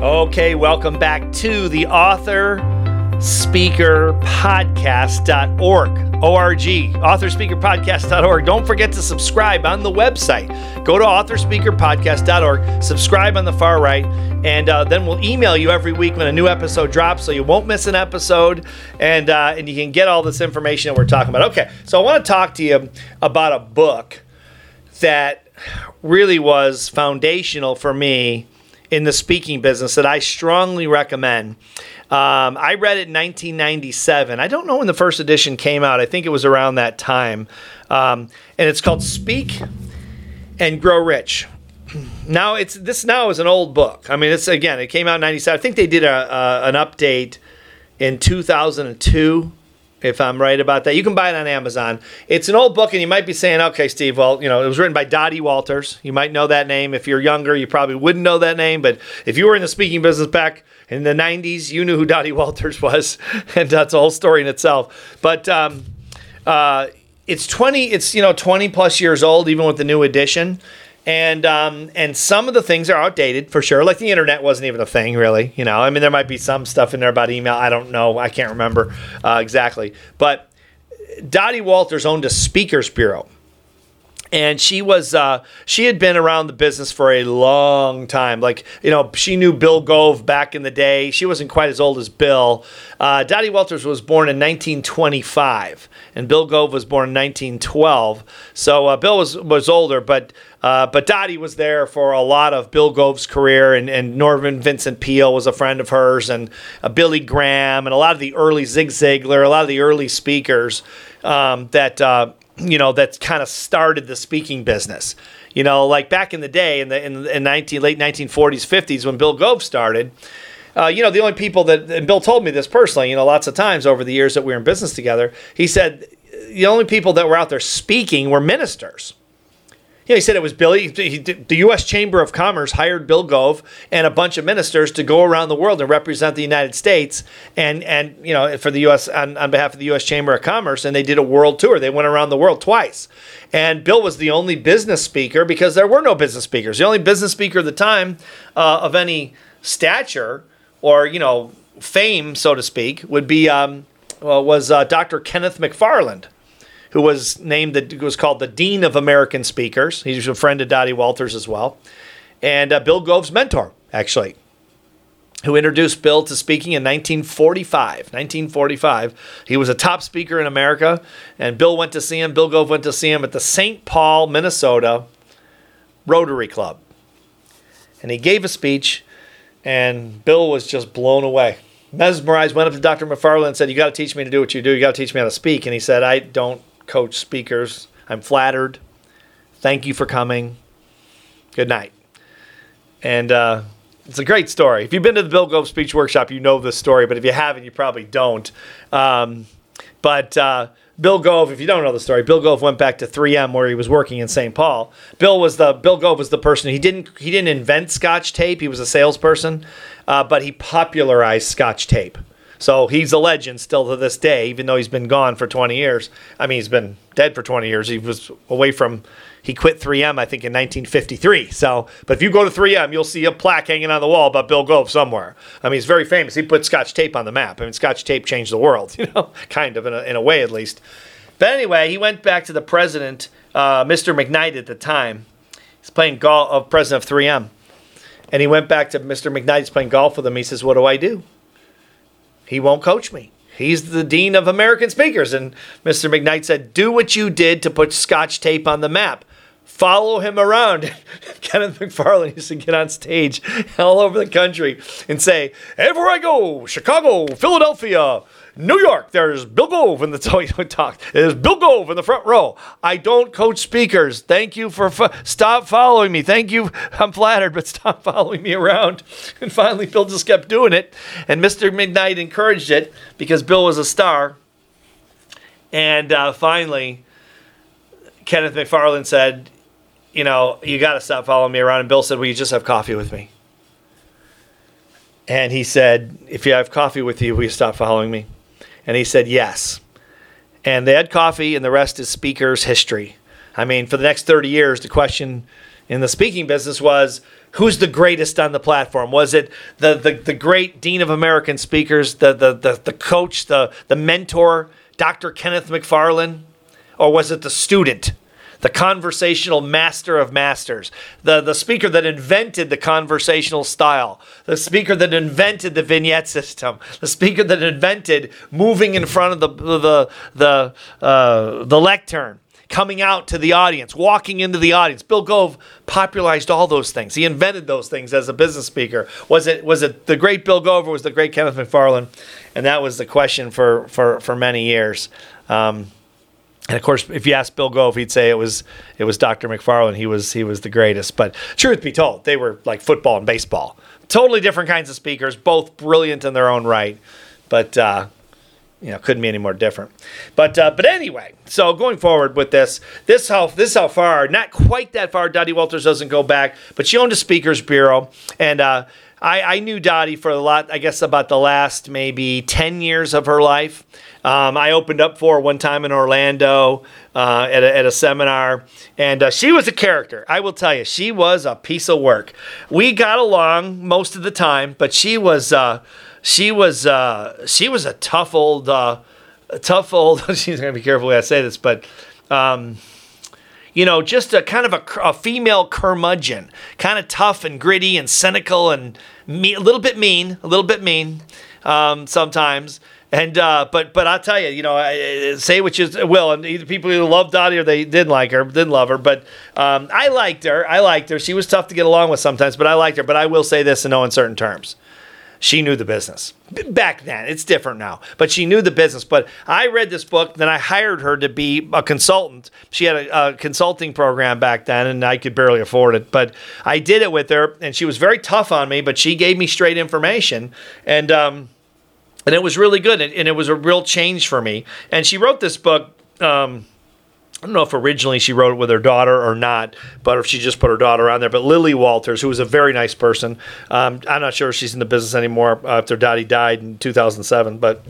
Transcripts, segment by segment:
Okay, welcome back to the author speaker podcast.org org. Authorspeakerpodcast.org don't forget to subscribe on the website. Go to authorspeakerpodcast.org subscribe on the far right and uh, then we'll email you every week when a new episode drops so you won't miss an episode and uh, and you can get all this information that we're talking about. Okay so i want to talk to you about a book that really was foundational for me in the speaking business that I strongly recommend. Um, I read it in 1997. I don't know when the first edition came out. I think it was around that time. Um, and it's called Speak and Grow Rich. Now it's this now is an old book. I mean, it's again, it came out in 97. I think they did a, a an update in 2002 if I'm right about that. You can buy it on Amazon. It's an old book, and you might be saying, okay, Steve, well, you know, it was written by Dottie Walters. You might know that name. If you're younger, you probably wouldn't know that name, but if you were in the speaking business back in the 90s, you knew who Dottie Walters was, and that's a whole story in itself. But um, uh, it's 20, it's, you know, 20 plus years old, even with the new edition and um, and some of the things are outdated for sure. Like the internet wasn't even a thing, really. You know, I mean, there might be some stuff in there about email. I don't know. I can't remember uh, exactly. But Dottie Walters owned a speakers bureau, and she was uh, she had been around the business for a long time. Like you know, she knew Bill Gove back in the day. She wasn't quite as old as Bill. Uh, Dottie Walters was born in 1925, and Bill Gove was born in 1912. So uh, Bill was was older, but uh, but Dottie was there for a lot of Bill Gove's career, and, and Norman Vincent Peale was a friend of hers, and uh, Billy Graham, and a lot of the early Zig Ziglar, a lot of the early speakers um, that uh, you know that kind of started the speaking business. You know, like back in the day, in the in, in 19, late 1940s, 50s, when Bill Gove started. Uh, you know, the only people that, and Bill told me this personally, you know, lots of times over the years that we were in business together, he said the only people that were out there speaking were ministers. Yeah, he said it was Billy. He, the U.S. Chamber of Commerce hired Bill Gove and a bunch of ministers to go around the world and represent the United States and and you know for the U.S. on, on behalf of the U.S. Chamber of Commerce, and they did a world tour. They went around the world twice, and Bill was the only business speaker because there were no business speakers. The only business speaker at the time uh, of any stature or you know fame, so to speak, would be um, well, was uh, Dr. Kenneth McFarland who was named the was called the Dean of American Speakers. He's a friend of Dottie Walters as well, and uh, Bill Gove's mentor actually, who introduced Bill to speaking in 1945. 1945, he was a top speaker in America, and Bill went to see him. Bill Gove went to see him at the St. Paul, Minnesota Rotary Club, and he gave a speech, and Bill was just blown away mesmerized, went up to Dr. McFarland and said, You got to teach me to do what you do. You got to teach me how to speak. And he said, I don't coach speakers. I'm flattered. Thank you for coming. Good night. And uh, it's a great story. If you've been to the Bill Gove Speech Workshop, you know this story, but if you haven't, you probably don't. Um, but uh, Bill Gove, if you don't know the story, Bill Gove went back to 3M where he was working in St. Paul. Bill was the Bill Gove was the person he didn't he didn't invent Scotch tape. He was a salesperson, uh, but he popularized Scotch tape. So he's a legend still to this day, even though he's been gone for 20 years. I mean, he's been dead for 20 years. He was away from, he quit 3M, I think, in 1953. So, but if you go to 3M, you'll see a plaque hanging on the wall about Bill Gove somewhere. I mean, he's very famous. He put Scotch tape on the map. I mean, Scotch tape changed the world, you know, kind of in a, in a way at least. But anyway, he went back to the president, uh, Mr. McKnight at the time. He's playing golf, of president of 3M. And he went back to Mr. McKnight. He's playing golf with him. He says, What do I do? He won't coach me. He's the dean of American speakers. And Mr. McKnight said, Do what you did to put scotch tape on the map. Follow him around. Kenneth McFarland used to get on stage all over the country and say, Everywhere I go, Chicago, Philadelphia, New York, there's Bill Gove in the talked. There's Bill Gove in the front row. I don't coach speakers. Thank you for fo- stop following me. Thank you. I'm flattered, but stop following me around. And finally, Bill just kept doing it, and Mr. McKnight encouraged it because Bill was a star. And uh, finally, Kenneth McFarland said, "You know, you got to stop following me around." And Bill said, "Will you just have coffee with me?" And he said, "If you have coffee with you, will you stop following me?" And he said, Yes. And they had coffee, and the rest is speaker's history. I mean, for the next 30 years, the question in the speaking business was who's the greatest on the platform? Was it the the, the great dean of American speakers, the, the the the coach, the the mentor, Dr. Kenneth McFarland, or was it the student? The conversational master of masters, the, the speaker that invented the conversational style, the speaker that invented the vignette system, the speaker that invented moving in front of the the the uh, the lectern coming out to the audience, walking into the audience. Bill Gove popularized all those things. He invented those things as a business speaker. Was it was it the great Bill Gove or was the great Kenneth McFarland? And that was the question for for for many years. Um, and of course, if you ask Bill Gove, he'd say it was it was Dr. McFarland. He was he was the greatest. But truth be told, they were like football and baseball, totally different kinds of speakers, both brilliant in their own right. But uh, you know couldn't be any more different but uh, but anyway so going forward with this this how this how far not quite that far dottie walters doesn't go back but she owned a speakers bureau and uh, I, I knew Dottie for a lot, I guess, about the last maybe 10 years of her life. Um, I opened up for her one time in Orlando uh, at, a, at a seminar, and uh, she was a character. I will tell you, she was a piece of work. We got along most of the time, but she was. Uh, she was uh, she was a tough old uh, tough old. she's gonna be careful way I say this, but. Um, you know, just a kind of a, a female curmudgeon, kind of tough and gritty and cynical and me, a little bit mean, a little bit mean um, sometimes. And uh, but but I'll tell you, you know, I, say which is will, and either people either loved Dottie or they didn't like her, didn't love her. But um, I liked her. I liked her. She was tough to get along with sometimes, but I liked her. But I will say this in no uncertain terms she knew the business back then. It's different now, but she knew the business. But I read this book, then I hired her to be a consultant. She had a, a, consulting program back then, and I could barely afford it. But I did it with her, and she was very tough on me, but she gave me straight information. And, um, and it was really good, and, and, it was a real change for me. And she wrote this book. Um, I don't know if originally she wrote it with her daughter or not, but if she just put her daughter on there. But Lilly Walters, who was a very nice person, um, I'm not sure if she's in the business anymore after Dottie died in 2007, but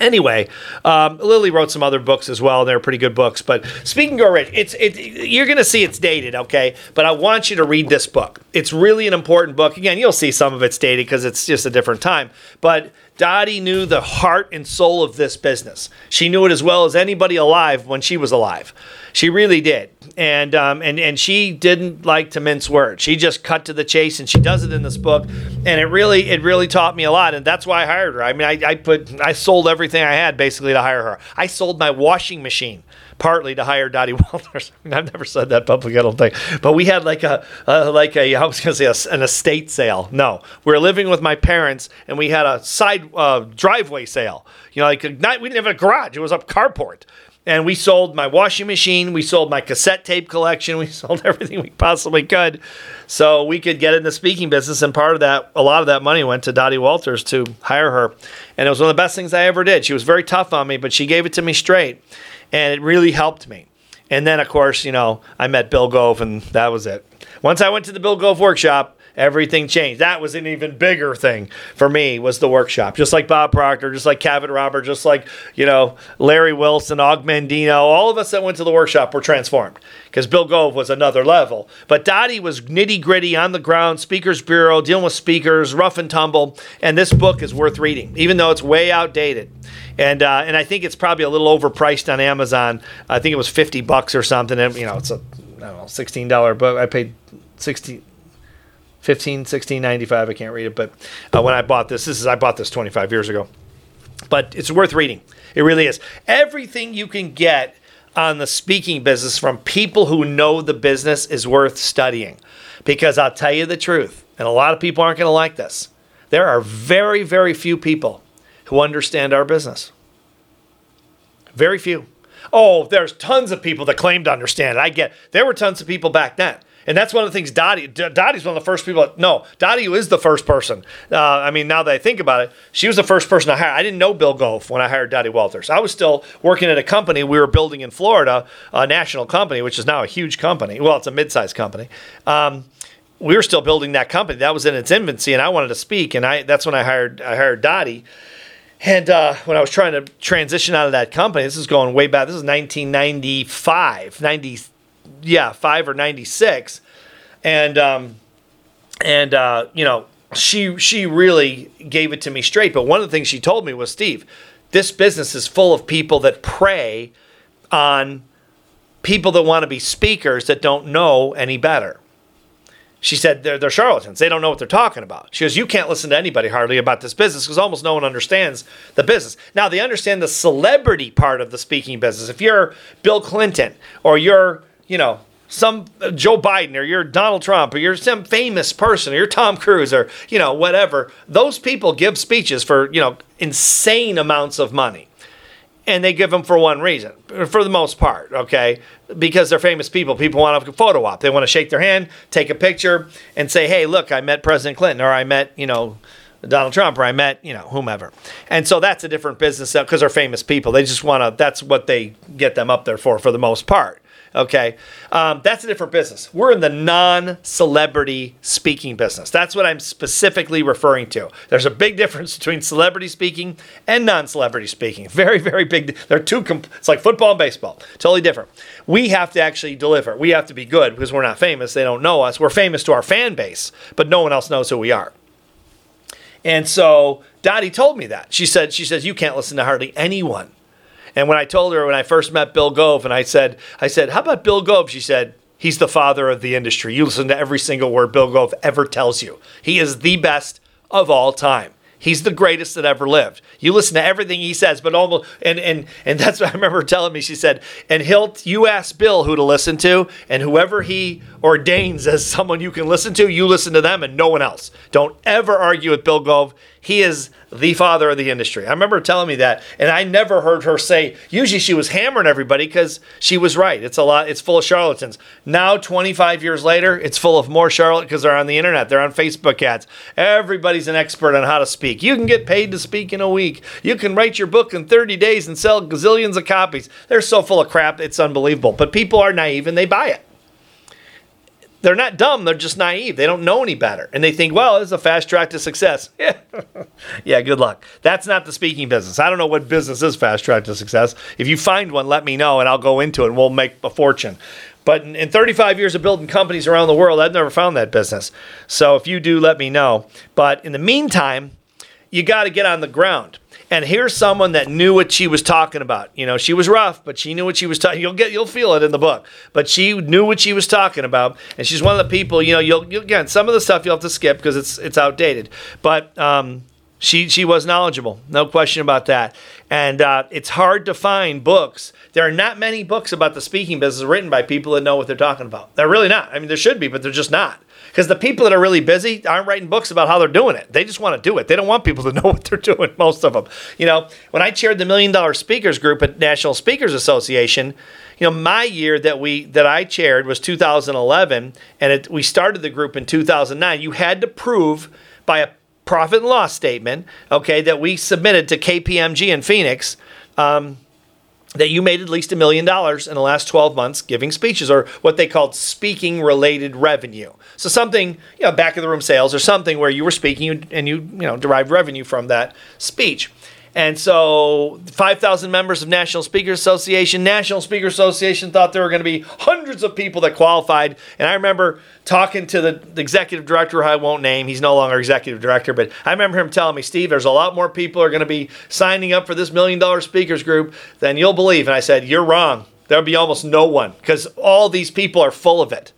Anyway, um, Lily wrote some other books as well. They're pretty good books. But speaking of rich, it's it. You're going to see it's dated, okay? But I want you to read this book. It's really an important book. Again, you'll see some of it's dated because it's just a different time. But Dottie knew the heart and soul of this business. She knew it as well as anybody alive when she was alive. She really did, and um, and and she didn't like to mince words. She just cut to the chase, and she does it in this book. And it really it really taught me a lot, and that's why I hired her. I mean, I, I put I sold everything I had basically to hire her. I sold my washing machine partly to hire Dottie Walters. I mean, I've never said that publicly, I don't think. But we had like a like a I was going to say a, an estate sale. No, we were living with my parents, and we had a side uh, driveway sale. You know, like not, we didn't have a garage; it was a carport. And we sold my washing machine, we sold my cassette tape collection, we sold everything we possibly could, so we could get in the speaking business. And part of that, a lot of that money went to Dottie Walters to hire her, and it was one of the best things I ever did. She was very tough on me, but she gave it to me straight and it really helped me. And then, of course, you know, I met Bill Gove, and that was it. Once I went to the Bill Gove workshop, everything changed. That was an even bigger thing for me was the workshop. Just like Bob Proctor, just like Cavett Robert, just like, you know, Larry Wilson, Og Mandino, all of us that went to the workshop were transformed because Bill Gove was another level. But Dottie was nitty gritty on the ground, Speakers Bureau, dealing with speakers, rough and tumble. And this book is worth reading, even though it's way outdated. And uh, and I think it's probably a little overpriced on Amazon. I think it was fifty bucks or something. And you know, it's a I don't know sixteen dollar book. I paid sixteen 15 16 95 i can't read it but uh, when i bought this this is i bought this 25 years ago. But it's worth reading. It really is. Everything you can get on the speaking business from people who know the business is worth studying. Because i'll tell you the truth and a lot of people aren't going to like this there are very very few people who understand our business. Very few. Oh there's tons of people that claim to understand it. I get there were tons of people back then and that's one of the things Dottie, Dottie's one of the first people. No, Dottie is the first person. Uh, I mean, now that I think about it, she was the first person I hired. I didn't know Bill Gove when I hired Dottie Walters. I was still working at a company we were building in Florida, a national company, which is now a huge company. Well, it's a mid sized company. Um, we were still building that company. That was in its infancy, and I wanted to speak, and I that's when I hired I hired Dottie. And uh, when I was trying to transition out of that company, this is going way back. This is 1995, 90, yeah, five or 96. And um, and uh, you know, she she really gave it to me straight. But one of the things she told me was, Steve, this business is full of people that prey on people that want to be speakers that don't know any better. She said they're, they're charlatans. They don't know what they're talking about. She goes, You can't listen to anybody hardly about this business because almost no one understands the business. Now, they understand the celebrity part of the speaking business. If you're Bill Clinton or you're, you know, some uh, Joe Biden or you're Donald Trump or you're some famous person or you're Tom Cruise or, you know, whatever, those people give speeches for, you know, insane amounts of money and they give them for one reason, for the most part, okay? Because they're famous people. People want a photo op. They want to shake their hand, take a picture, and say, hey, look, I met President Clinton, or I met, you know, Donald Trump, or I met, you know, whomever. And so that's a different business because they're famous people. They just want to, that's what they get them up there for, for the most part. Okay. Um, that's a different business. We're in the non celebrity speaking business. That's what I'm specifically referring to. There's a big difference between celebrity speaking and non celebrity speaking. Very, very big. They're two, comp- it's like football and baseball. Totally different. We have to actually deliver. We have to be good because we're not famous. They don't know us. We're famous to our fan base, but no one else knows who we are. And so Dottie told me that. She said, she says, you can't listen to hardly anyone and when I told her when I first met Bill Gove, and I said, I said, how about Bill Gove? She said, he's the father of the industry. You listen to every single word Bill Gove ever tells you. He is the best of all time. He's the greatest that ever lived. You listen to everything he says, but almost and and and that's what I remember telling me. She said, and he'll you ask Bill who to listen to, and whoever he ordains as someone you can listen to, you listen to them and no one else. Don't ever argue with Bill Gove. He is the father of the industry. I remember telling me that, and I never heard her say. Usually, she was hammering everybody because she was right. It's a lot. It's full of charlatans. Now, 25 years later, it's full of more charlatans because they're on the internet. They're on Facebook ads. Everybody's an expert on how to speak. You can get paid to speak in a week. You can write your book in 30 days and sell gazillions of copies. They're so full of crap. It's unbelievable. But people are naive and they buy it they're not dumb. They're just naive. They don't know any better. And they think, well, it's a fast track to success. Yeah. yeah, good luck. That's not the speaking business. I don't know what business is fast track to success. If you find one, let me know and I'll go into it and we'll make a fortune. But in, in 35 years of building companies around the world, I've never found that business. So if you do, let me know. But in the meantime, you got to get on the ground. And here's someone that knew what she was talking about. You know, she was rough, but she knew what she was talking. You'll get, you'll feel it in the book. But she knew what she was talking about, and she's one of the people. You know, you'll, you'll again some of the stuff you'll have to skip because it's it's outdated. But um, she she was knowledgeable, no question about that. And uh, it's hard to find books. There are not many books about the speaking business written by people that know what they're talking about. They're really not. I mean, there should be, but they're just not. Because the people that are really busy aren't writing books about how they're doing it. They just want to do it. They don't want people to know what they're doing, most of them. You know, when I chaired the Million Dollar Speakers Group at National Speakers Association, you know, my year that we that I chaired was 2011, and it, we started the group in 2009. You had to prove by a profit and loss statement, okay, that we submitted to KPMG in Phoenix. Um, that you made at least a million dollars in the last 12 months giving speeches or what they called speaking related revenue. So something, you know, back of the room sales or something where you were speaking and you, you know, derived revenue from that speech. And so, 5,000 members of National Speakers Association. National Speakers Association thought there were going to be hundreds of people that qualified. And I remember talking to the, executive director, I won't name. He's no longer executive director, but I remember him telling me, Steve, there's a lot more people are going to be signing up for this million dollar speakers group than you'll believe. And I said, You're wrong. There'll be almost no one because all these people are full of it.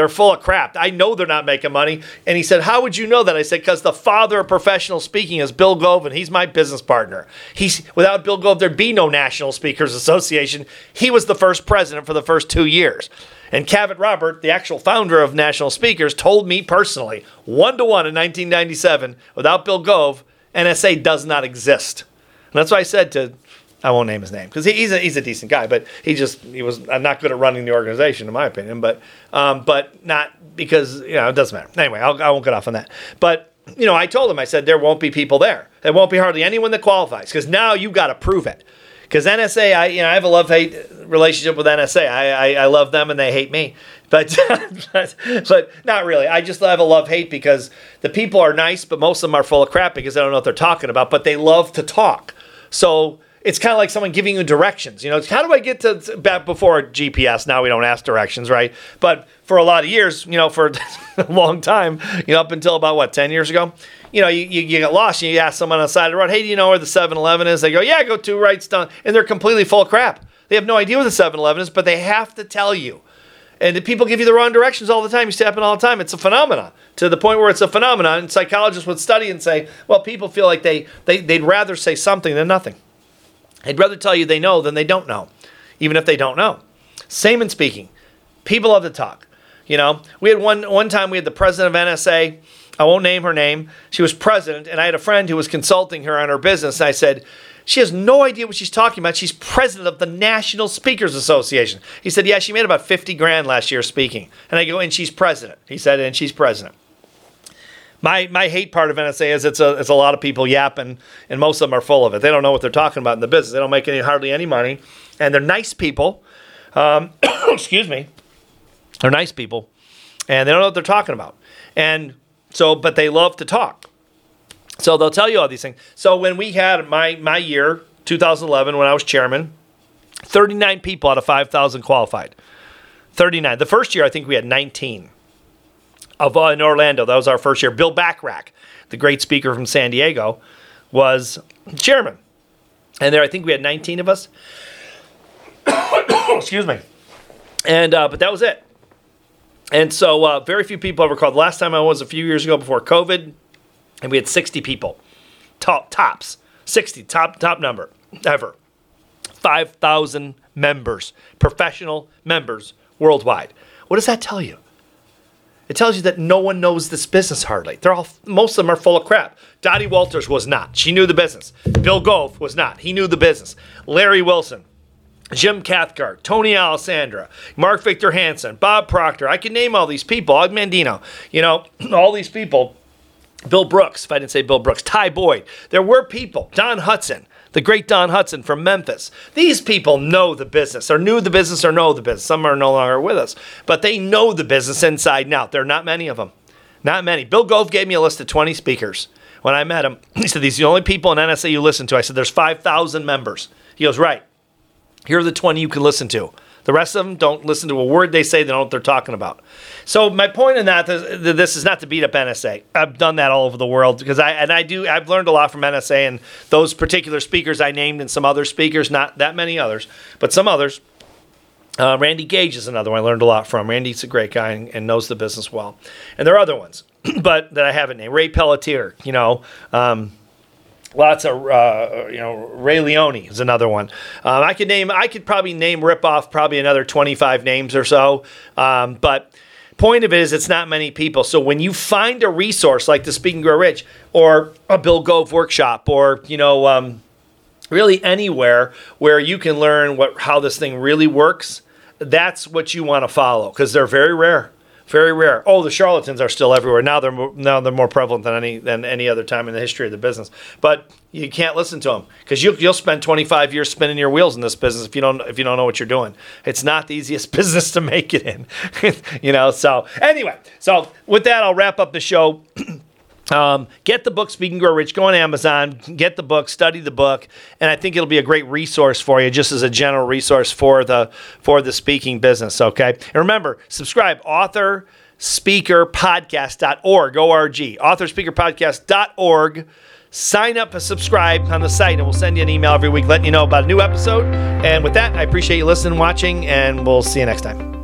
They're full of crap. I know they're not making money. And he said, How would you know that? I said, Because the father of professional speaking is Bill Gove, and he's my business partner. He's without Bill Gove, there'd be no National Speakers Association. He was the first president for the first two years. And Cavett Robert, the actual founder of National Speakers, told me personally, one to one in 1997, without Bill Gove, NSA does not exist. And that's why I said to I won't name his name because he, he's a he's a decent guy, but he just he was not good at running the organization, in my opinion. But um, but not because you know it doesn't matter. Anyway, I'll, I won't get off on that. But you know, I told him I said there won't be people there. There won't be hardly anyone that qualifies because now you've got to prove it. Because NSA, I you know I have a love hate relationship with NSA. I, I, I love them and they hate me, but, but but not really. I just have a love hate because the people are nice, but most of them are full of crap because they don't know what they're talking about. But they love to talk. So it's kind of like someone giving you directions. You know, how do I get to back before GPS? Now we don't ask directions, right? But for a lot of years, you know, for a long time, you know, up until about what, 10 years ago, you know, you, you, you get lost and you ask someone on the side of the road, hey, do you know where the 7 Eleven is? They go, yeah, go two rights down. And they're completely full of crap. They have no idea where the 7 Eleven is, but they have to tell you. And people give you the wrong directions all the time. You step in all the time. It's a phenomenon to the point where it's a phenomenon. And psychologists would study and say, well, people feel like they, they, they'd rather say something than nothing. They'd rather tell you they know than they don't know, even if they don't know. Same in speaking. People love to talk. You know, we had one one time we had the president of NSA. I won't name her name. She was president, and I had a friend who was consulting her on her business. And I said, she has no idea what she's talking about. She's president of the National Speakers Association. He said, yeah, she made about 50 grand last year speaking. And I go, and she's president. He said, and she's president. My, my hate part of NSA is it's a, it's a lot of people yapping, and most of them are full of it. They don't know what they're talking about in the business. They don't make any hardly any money, and they're nice people. Um, excuse me. They're nice people, and they don't know what they're talking about. And so, but they love to talk. So they'll tell you all these things. So when we had my my year, 2011, when I was chairman, 39 people out of 5,000 qualified. 39. The first year, I think we had 19 of uh, in Orlando. That was our first year. Bill Bachrach, the great speaker from San Diego, was chairman. And there, I think we had 19 of us. Excuse me. And uh, but that was it. And so uh, very few people ever called. The last time I was a few years ago before COVID, and we had 60 people, top tops, 60 top top number ever, 5,000 members, professional members worldwide. What does that tell you? It tells you that no one knows this business hardly. They're all most of them are full of crap. Dottie Walters was not. She knew the business. Bill Gove was not. He knew the business. Larry Wilson, Jim Cathcart, Tony Alessandra, Mark Victor Hansen, Bob Proctor. I can name all these people. Og Mandino. You know, all these people. Bill Brooks, if I didn't say Bill Brooks, Ty Boyd. There were people. Don Hutson, the great Don Hutson from Memphis. These people know the business, or knew the business, or know the business. Some are no longer with us, but they know the business inside and out. There are not many of them. Not many. Bill Gove gave me a list of 20 speakers. When I met him, he said, These are the only people in NSA you listen to. I said, There's 5,000 members. He goes, Right. Here are the 20 you can listen to. The rest of them don't listen to a word they say. They don't know what they're talking about. So my point in that, this is not to beat up NSA. I've done that all over the world because I and I do. I've learned a lot from NSA and those particular speakers I named and some other speakers, not that many others, but some others. Uh, Randy Gage is another one I learned a lot from. Randy's a great guy and, and knows the business well. And there are other ones, but that I haven't named. Ray Pelletier, you know. Um, Lots of, uh, you know, Ray Leone is another one. Um, I could name, I could probably name rip off probably another 25 names or so. Um, but point of it is, it's not many people. So when you find a resource like the Speak and Grow Rich or a Bill Gove workshop or, you know, um, really anywhere where you can learn what how this thing really works, that's what you want to follow because they're very rare. Very rare. Oh, the charlatans are still everywhere now. They're more, now they're more prevalent than any than any other time in the history of the business. But you can't listen to them because you'll you'll spend 25 years spinning your wheels in this business if you don't if you don't know what you're doing. It's not the easiest business to make it in, you know. So anyway, so with that, I'll wrap up the show. Um, get the book Speak and Grow Rich. Go on Amazon, get the book, study the book, and I think it'll be a great resource for you, just as a general resource for the for the speaking business. Okay, and remember, subscribe. Author speakerpodcast.org, O-R-G, authorspeakerpodcast.org. Sign up and subscribe on the site, and we'll send you an email every week letting you know about a new episode. And with that, I appreciate you listening, watching, and we'll see you next time.